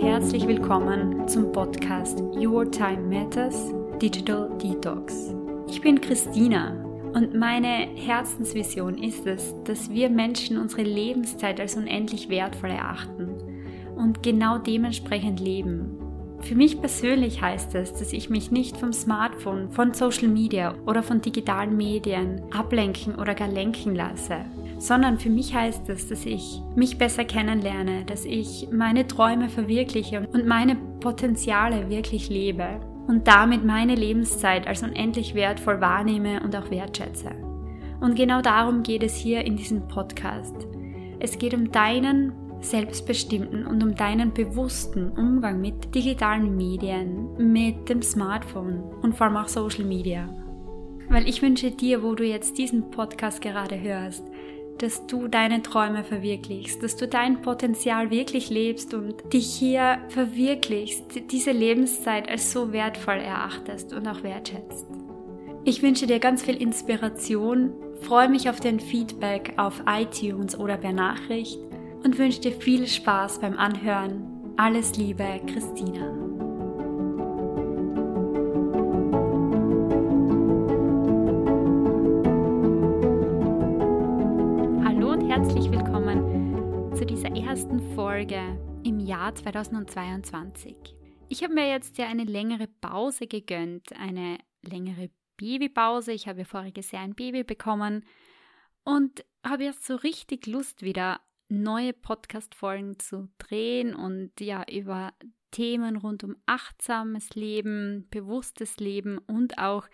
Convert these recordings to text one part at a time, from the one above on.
herzlich willkommen zum Podcast Your Time Matters Digital Detox. Ich bin Christina und meine Herzensvision ist es, dass wir Menschen unsere Lebenszeit als unendlich wertvoll erachten und genau dementsprechend leben. Für mich persönlich heißt es, dass ich mich nicht vom Smartphone, von Social Media oder von digitalen Medien ablenken oder gar lenken lasse, sondern für mich heißt es, dass ich mich besser kennenlerne, dass ich meine Träume verwirkliche und meine Potenziale wirklich lebe und damit meine Lebenszeit als unendlich wertvoll wahrnehme und auch wertschätze. Und genau darum geht es hier in diesem Podcast. Es geht um deinen selbstbestimmten und um deinen bewussten Umgang mit digitalen Medien, mit dem Smartphone und vor allem auch Social Media. Weil ich wünsche dir, wo du jetzt diesen Podcast gerade hörst, dass du deine Träume verwirklichst, dass du dein Potenzial wirklich lebst und dich hier verwirklichst, diese Lebenszeit als so wertvoll erachtest und auch wertschätzt. Ich wünsche dir ganz viel Inspiration, freue mich auf dein Feedback auf iTunes oder per Nachricht und wünsche dir viel Spaß beim Anhören. Alles Liebe, Christina. Folge im Jahr 2022. Ich habe mir jetzt ja eine längere Pause gegönnt, eine längere Babypause. Ich habe voriges Jahr ein Baby bekommen und habe jetzt so richtig Lust wieder neue Podcast-Folgen zu drehen und ja, über Themen rund um achtsames Leben, bewusstes Leben und auch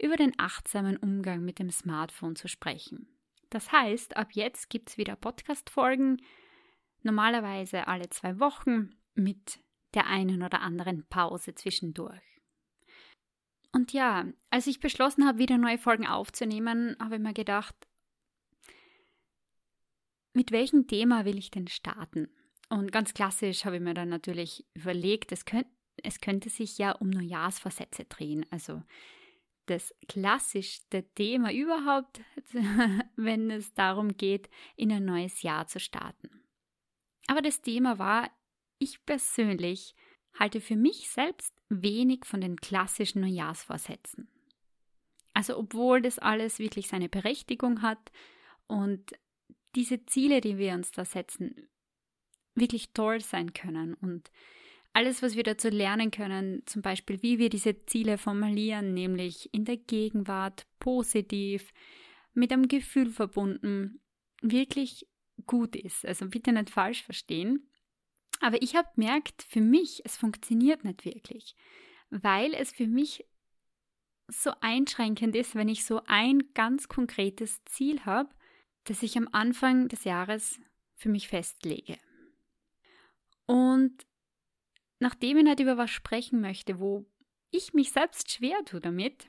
über den achtsamen Umgang mit dem Smartphone zu sprechen. Das heißt, ab jetzt gibt es wieder Podcast-Folgen, normalerweise alle zwei Wochen mit der einen oder anderen Pause zwischendurch. Und ja, als ich beschlossen habe, wieder neue Folgen aufzunehmen, habe ich mir gedacht, mit welchem Thema will ich denn starten? Und ganz klassisch habe ich mir dann natürlich überlegt, es, könnt, es könnte sich ja um Neujahrsvorsätze drehen. Also das klassischste Thema überhaupt, wenn es darum geht, in ein neues Jahr zu starten. Aber das Thema war, ich persönlich halte für mich selbst wenig von den klassischen Neujahrsvorsätzen. Also obwohl das alles wirklich seine Berechtigung hat und diese Ziele, die wir uns da setzen, wirklich toll sein können und alles, was wir dazu lernen können, zum Beispiel, wie wir diese Ziele formulieren, nämlich in der Gegenwart, positiv, mit einem Gefühl verbunden, wirklich gut ist. Also bitte nicht falsch verstehen. Aber ich habe gemerkt, für mich, es funktioniert nicht wirklich, weil es für mich so einschränkend ist, wenn ich so ein ganz konkretes Ziel habe das ich am Anfang des Jahres für mich festlege. Und nachdem ich nicht über was sprechen möchte, wo ich mich selbst schwer tue damit,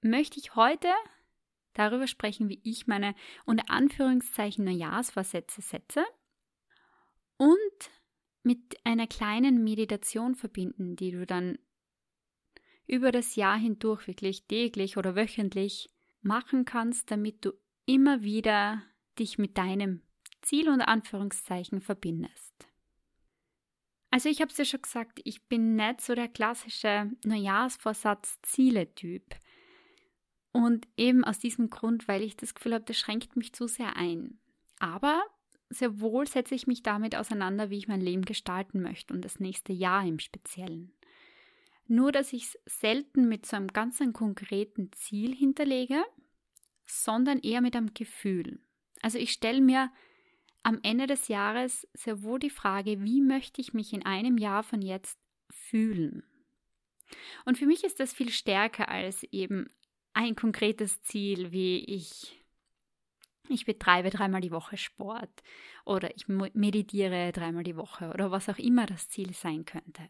möchte ich heute darüber sprechen, wie ich meine unter Anführungszeichen Neujahrsvorsätze setze und mit einer kleinen Meditation verbinden, die du dann über das Jahr hindurch wirklich täglich oder wöchentlich machen kannst, damit du immer wieder dich mit deinem Ziel und Anführungszeichen verbindest. Also ich habe es ja schon gesagt, ich bin nicht so der klassische Neujahrsvorsatz-Ziele-Typ. Und eben aus diesem Grund, weil ich das Gefühl habe, das schränkt mich zu sehr ein. Aber sehr wohl setze ich mich damit auseinander, wie ich mein Leben gestalten möchte und das nächste Jahr im Speziellen. Nur, dass ich es selten mit so einem ganz konkreten Ziel hinterlege, sondern eher mit einem Gefühl. Also ich stelle mir am Ende des Jahres sehr wohl die Frage, wie möchte ich mich in einem Jahr von jetzt fühlen? Und für mich ist das viel stärker als eben ein konkretes Ziel, wie ich ich betreibe dreimal die Woche Sport oder ich meditiere dreimal die Woche oder was auch immer das Ziel sein könnte.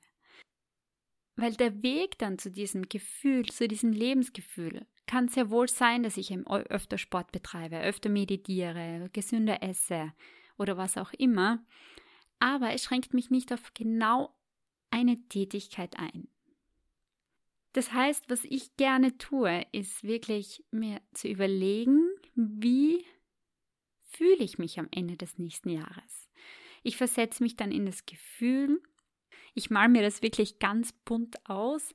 Weil der Weg dann zu diesem Gefühl, zu diesem Lebensgefühl, kann sehr wohl sein, dass ich öfter Sport betreibe, öfter meditiere, gesünder esse oder was auch immer. Aber es schränkt mich nicht auf genau eine Tätigkeit ein. Das heißt, was ich gerne tue, ist wirklich mir zu überlegen, wie fühle ich mich am Ende des nächsten Jahres. Ich versetze mich dann in das Gefühl Ich mal mir das wirklich ganz bunt aus,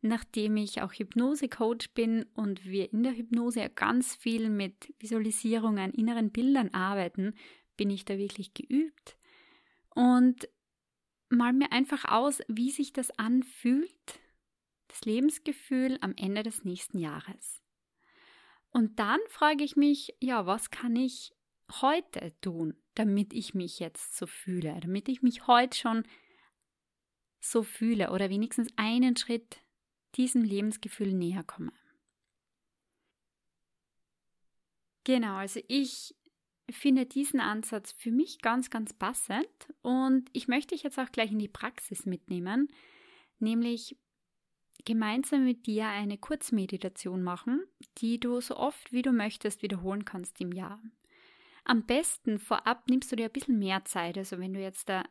nachdem ich auch Hypnose-Coach bin und wir in der Hypnose ganz viel mit Visualisierungen, inneren Bildern arbeiten, bin ich da wirklich geübt und mal mir einfach aus, wie sich das anfühlt, das Lebensgefühl am Ende des nächsten Jahres. Und dann frage ich mich, ja, was kann ich heute tun, damit ich mich jetzt so fühle, damit ich mich heute schon so fühle oder wenigstens einen Schritt diesem Lebensgefühl näher komme. Genau, also ich finde diesen Ansatz für mich ganz, ganz passend und ich möchte dich jetzt auch gleich in die Praxis mitnehmen, nämlich gemeinsam mit dir eine Kurzmeditation machen, die du so oft wie du möchtest wiederholen kannst im Jahr. Am besten vorab nimmst du dir ein bisschen mehr Zeit. Also wenn du jetzt da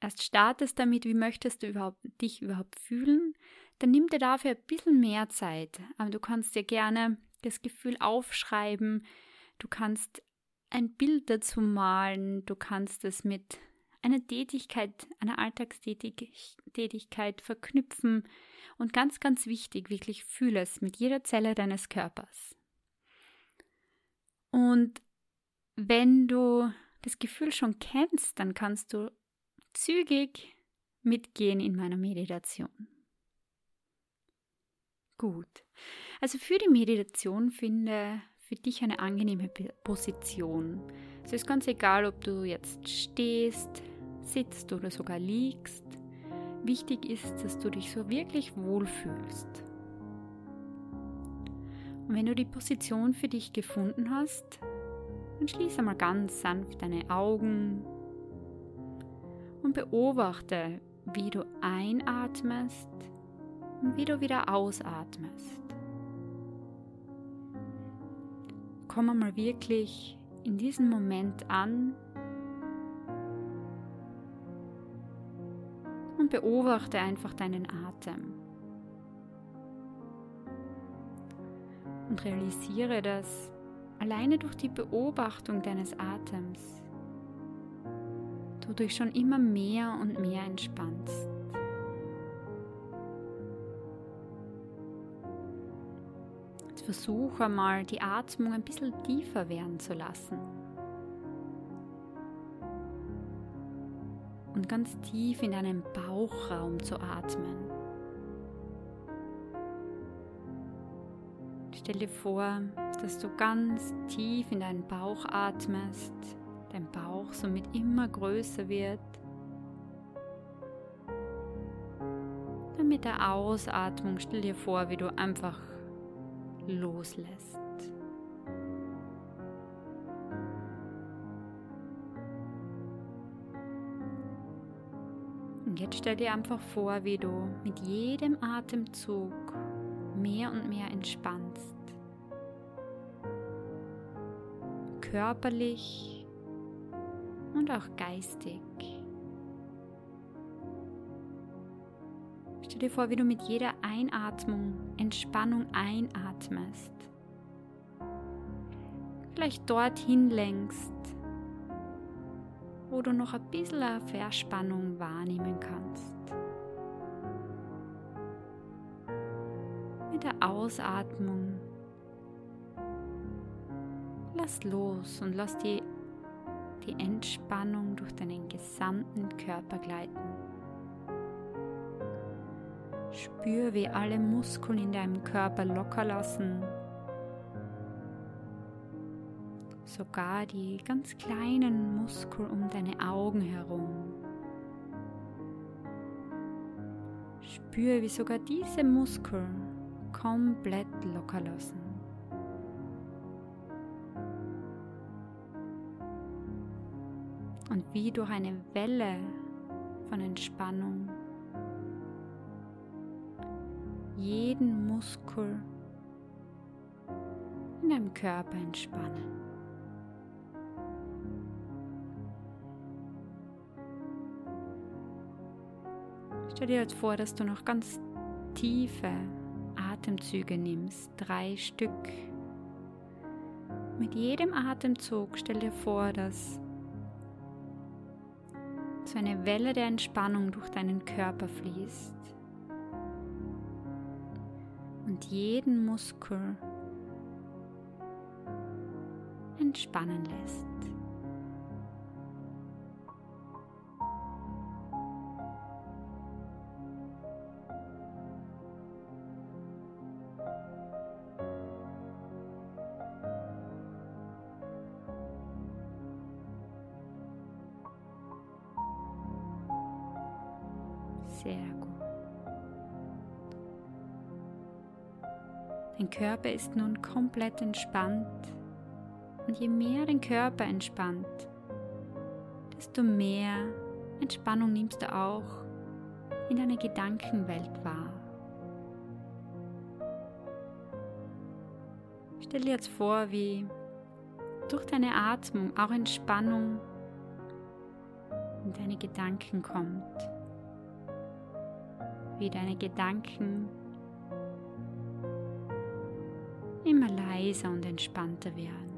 erst startest damit, wie möchtest du überhaupt, dich überhaupt fühlen, dann nimm dir dafür ein bisschen mehr Zeit. Aber du kannst dir gerne das Gefühl aufschreiben, du kannst ein Bild dazu malen, du kannst es mit einer Tätigkeit, einer Alltagstätigkeit verknüpfen und ganz, ganz wichtig, wirklich fühle es mit jeder Zelle deines Körpers. Und wenn du das Gefühl schon kennst, dann kannst du zügig mitgehen in meiner Meditation. Gut. Also für die Meditation finde für dich eine angenehme Position. Es ist ganz egal, ob du jetzt stehst, sitzt oder sogar liegst. Wichtig ist, dass du dich so wirklich wohlfühlst. Und wenn du die Position für dich gefunden hast, dann schließe mal ganz sanft deine Augen und beobachte, wie du einatmest und wie du wieder ausatmest. Komm mal wirklich in diesem Moment an und beobachte einfach deinen Atem. Und realisiere, dass alleine durch die Beobachtung deines Atems du dich schon immer mehr und mehr entspannst. Versuche mal die Atmung ein bisschen tiefer werden zu lassen. Und ganz tief in deinen Bauchraum zu atmen. Stell dir vor, dass du ganz tief in deinen Bauch atmest, dein Bauch somit immer größer wird. Und mit der Ausatmung stell dir vor, wie du einfach loslässt. Stell dir einfach vor, wie du mit jedem Atemzug mehr und mehr entspannst. Körperlich und auch geistig. Stell dir vor, wie du mit jeder Einatmung Entspannung einatmest. Vielleicht dorthin lenkst, wo du noch ein bisschen Verspannung wahrnehmen kannst. Mit der Ausatmung lass los und lass die, die Entspannung durch deinen gesamten Körper gleiten. Spür, wie alle Muskeln in deinem Körper locker lassen. Sogar die ganz kleinen Muskeln um deine Augen herum. Spür, wie sogar diese Muskeln komplett locker lassen. Und wie durch eine Welle von Entspannung jeden Muskel in deinem Körper entspannen. Stell dir jetzt vor, dass du noch ganz tiefe Atemzüge nimmst, drei Stück. Mit jedem Atemzug stell dir vor, dass so eine Welle der Entspannung durch deinen Körper fließt und jeden Muskel entspannen lässt. Sehr gut. Dein Körper ist nun komplett entspannt und je mehr dein Körper entspannt, desto mehr Entspannung nimmst du auch in deiner Gedankenwelt wahr. Stell dir jetzt vor, wie durch deine Atmung auch Entspannung in deine Gedanken kommt wie deine Gedanken immer leiser und entspannter werden.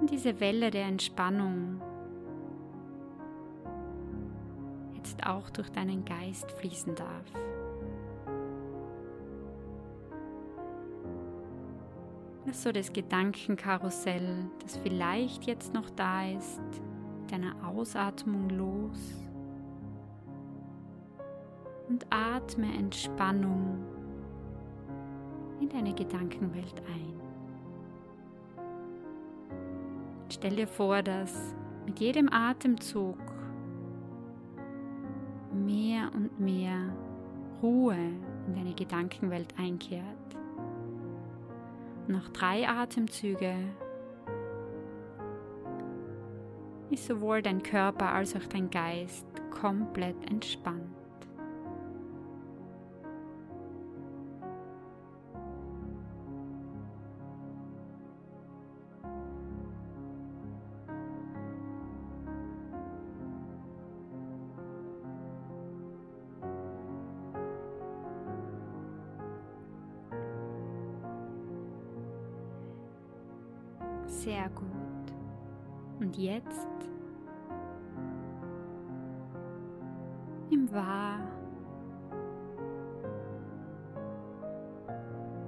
Und diese Welle der Entspannung jetzt auch durch deinen Geist fließen darf. Lass so das Gedankenkarussell, das vielleicht jetzt noch da ist, deiner Ausatmung los und atme Entspannung in deine Gedankenwelt ein. Stell dir vor, dass mit jedem Atemzug mehr und mehr Ruhe in deine Gedankenwelt einkehrt. Noch drei Atemzüge ist sowohl dein Körper als auch dein Geist komplett entspannt. Sehr gut. Und jetzt nimm wahr,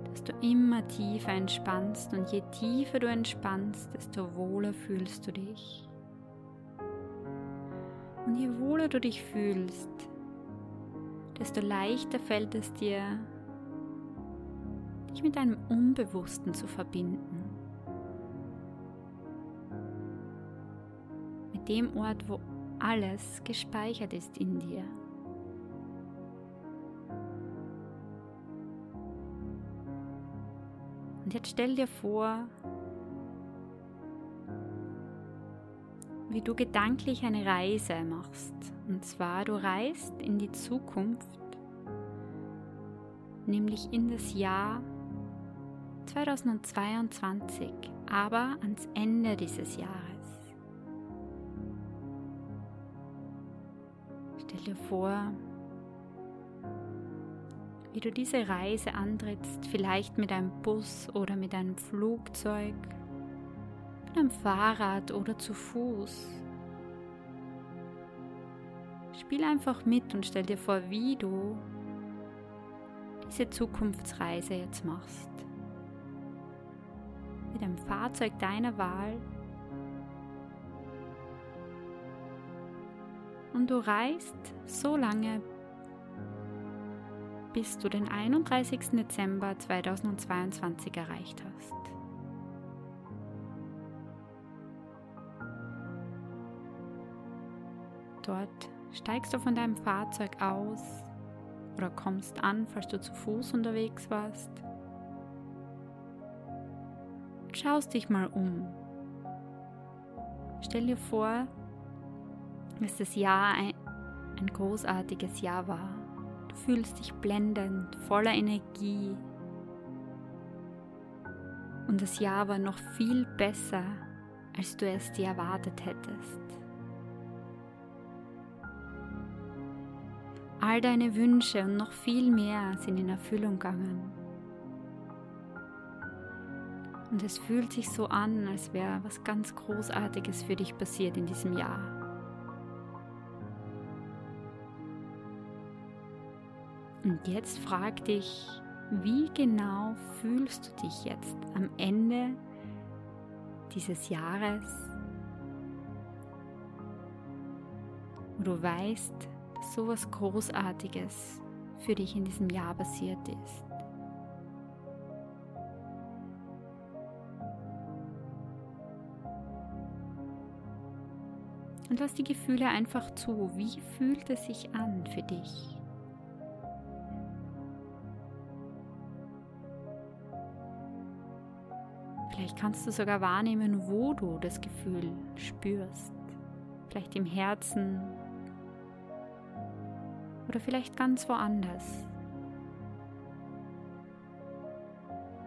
dass du immer tiefer entspannst und je tiefer du entspannst, desto wohler fühlst du dich. Und je wohler du dich fühlst, desto leichter fällt es dir, dich mit deinem Unbewussten zu verbinden. Dem Ort, wo alles gespeichert ist in dir. Und jetzt stell dir vor, wie du gedanklich eine Reise machst. Und zwar, du reist in die Zukunft, nämlich in das Jahr 2022, aber ans Ende dieses Jahres. Dir vor, wie du diese Reise antrittst, vielleicht mit einem Bus oder mit einem Flugzeug, mit einem Fahrrad oder zu Fuß. Spiel einfach mit und stell dir vor, wie du diese Zukunftsreise jetzt machst. Mit einem Fahrzeug deiner Wahl und du reist so lange, bis du den 31. Dezember 2022 erreicht hast. Dort steigst du von deinem Fahrzeug aus oder kommst an, falls du zu Fuß unterwegs warst. Schaust dich mal um. Stell dir vor, dass das Jahr ein, ein großartiges Jahr war. Du fühlst dich blendend, voller Energie. Und das Jahr war noch viel besser, als du es dir erwartet hättest. All deine Wünsche und noch viel mehr sind in Erfüllung gegangen. Und es fühlt sich so an, als wäre was ganz Großartiges für dich passiert in diesem Jahr. Und jetzt frag dich, wie genau fühlst du dich jetzt am Ende dieses Jahres, wo du weißt, dass so was Großartiges für dich in diesem Jahr passiert ist. Und lass die Gefühle einfach zu. Wie fühlt es sich an für dich? Vielleicht kannst du sogar wahrnehmen, wo du das Gefühl spürst. Vielleicht im Herzen oder vielleicht ganz woanders.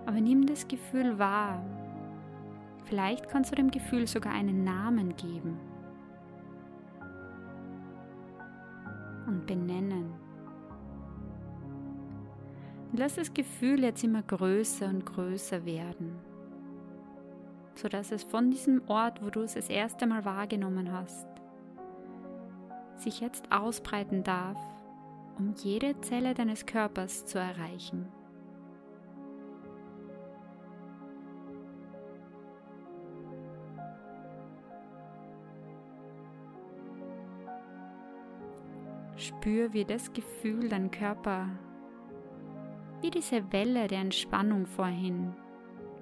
Aber nimm das Gefühl wahr. Vielleicht kannst du dem Gefühl sogar einen Namen geben. und benennen. Und lass das Gefühl jetzt immer größer und größer werden, sodass es von diesem Ort, wo du es das erste Mal wahrgenommen hast, sich jetzt ausbreiten darf, um jede Zelle deines Körpers zu erreichen. Spür, wie das Gefühl dein Körper, wie diese Welle der Entspannung vorhin,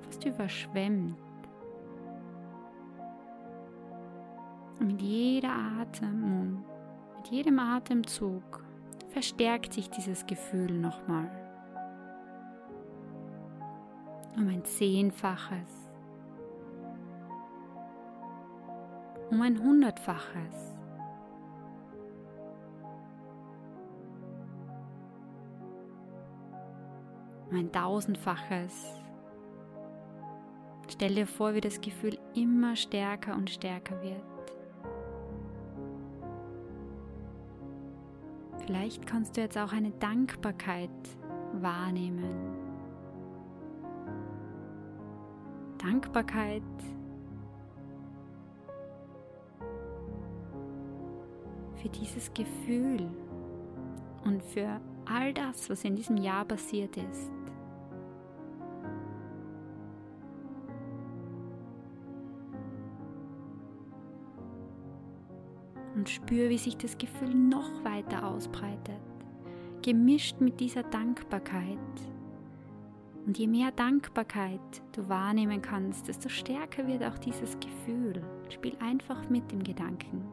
fast überschwemmt. Mit jeder Atmung, mit jedem Atemzug verstärkt sich dieses Gefühl nochmal. Um ein Zehnfaches, um ein Hundertfaches. ein tausendfaches. Stell dir vor, wie das Gefühl immer stärker und stärker wird. Vielleicht kannst du jetzt auch eine Dankbarkeit wahrnehmen. Dankbarkeit für dieses Gefühl und für all das, was in diesem Jahr passiert ist. Und spür, wie sich das Gefühl noch weiter ausbreitet, gemischt mit dieser Dankbarkeit. Und je mehr Dankbarkeit du wahrnehmen kannst, desto stärker wird auch dieses Gefühl. Spiel einfach mit dem Gedanken.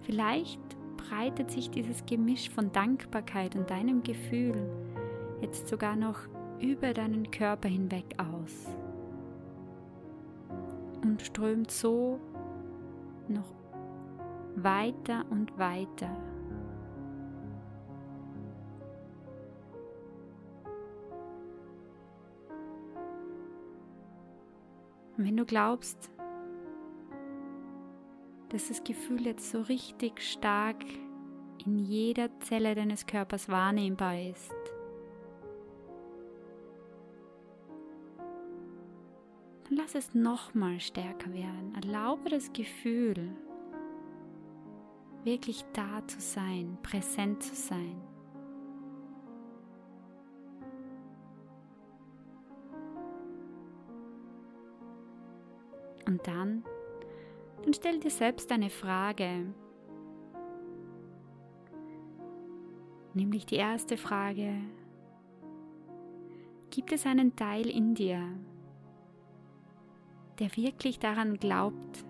Vielleicht breitet sich dieses Gemisch von Dankbarkeit und deinem Gefühl jetzt sogar noch über deinen Körper hinweg aus und strömt so noch weiter und weiter. Und wenn du glaubst, dass das Gefühl jetzt so richtig stark in jeder Zelle deines Körpers wahrnehmbar ist. Dann lass es nochmal stärker werden. Erlaube das Gefühl, wirklich da zu sein, präsent zu sein. Und dann dann stell dir selbst eine Frage. Nämlich die erste Frage. Gibt es einen Teil in dir, der wirklich daran glaubt,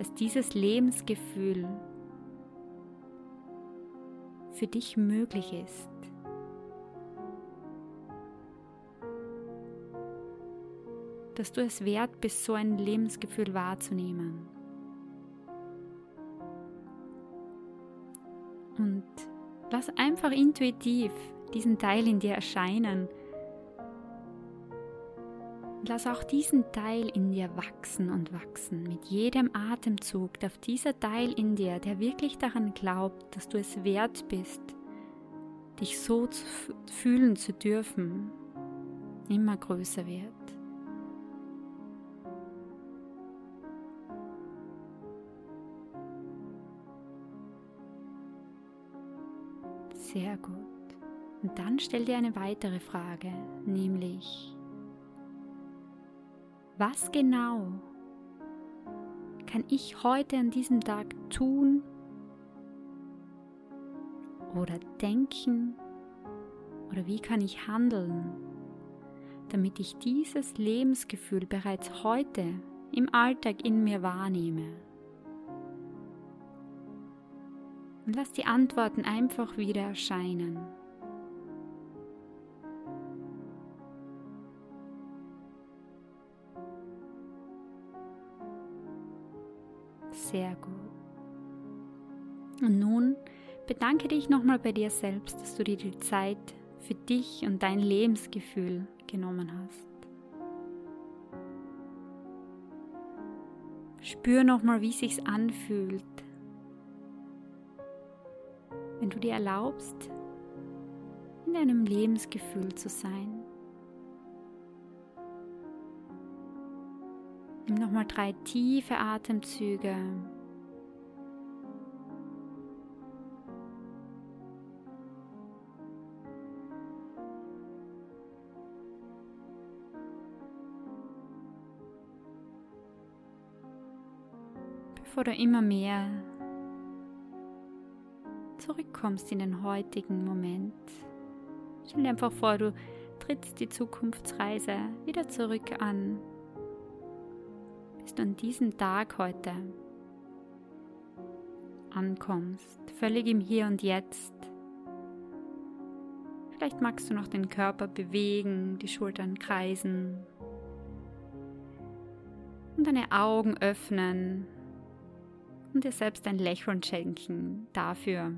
dass dieses Lebensgefühl für dich möglich ist? dass du es wert bist, so ein Lebensgefühl wahrzunehmen. Und lass einfach intuitiv diesen Teil in dir erscheinen. Lass auch diesen Teil in dir wachsen und wachsen. Mit jedem Atemzug darf dieser Teil in dir, der wirklich daran glaubt, dass du es wert bist, dich so zu fühlen zu dürfen, immer größer wird. Sehr gut. Und dann stell dir eine weitere Frage, nämlich, was genau kann ich heute an diesem Tag tun oder denken oder wie kann ich handeln, damit ich dieses Lebensgefühl bereits heute im Alltag in mir wahrnehme. Und lass die Antworten einfach wieder erscheinen. Sehr gut. Und nun bedanke dich nochmal bei dir selbst, dass du dir die Zeit für dich und dein Lebensgefühl genommen hast. Spür nochmal, wie sich's anfühlt, wenn du dir erlaubst, in deinem Lebensgefühl zu sein. Nimm nochmal drei tiefe Atemzüge. Bevor du immer mehr zurückkommst in den heutigen Moment. Stell dir einfach vor, du trittst die Zukunftsreise wieder zurück an du an diesem Tag heute ankommst, völlig im Hier und Jetzt. Vielleicht magst du noch den Körper bewegen, die Schultern kreisen und deine Augen öffnen und dir selbst ein Lächeln schenken dafür,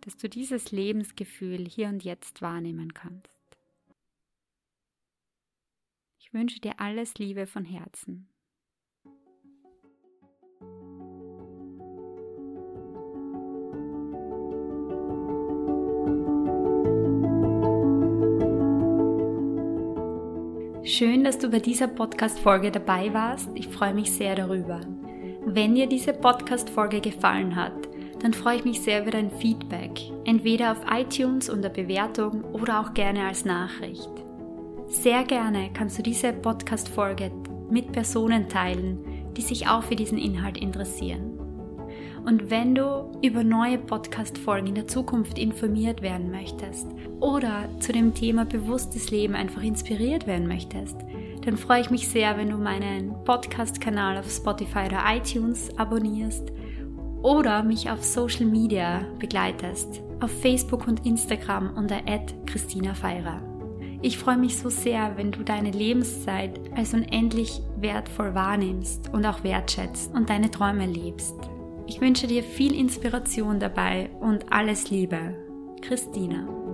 dass du dieses Lebensgefühl hier und jetzt wahrnehmen kannst. Ich wünsche dir alles Liebe von Herzen. Schön, dass du bei dieser Podcast-Folge dabei warst. Ich freue mich sehr darüber. Wenn dir diese Podcast-Folge gefallen hat, dann freue ich mich sehr über dein Feedback, entweder auf iTunes unter Bewertung oder auch gerne als Nachricht. Sehr gerne kannst du diese Podcast-Folge mit Personen teilen, die sich auch für diesen Inhalt interessieren. Und wenn du über neue Podcast-Folgen in der Zukunft informiert werden möchtest oder zu dem Thema bewusstes Leben einfach inspiriert werden möchtest, dann freue ich mich sehr, wenn du meinen Podcast-Kanal auf Spotify oder iTunes abonnierst oder mich auf Social Media begleitest, auf Facebook und Instagram unter Christina Feirer. Ich freue mich so sehr, wenn du deine Lebenszeit als unendlich wertvoll wahrnimmst und auch wertschätzt und deine Träume lebst. Ich wünsche dir viel Inspiration dabei und alles Liebe. Christina.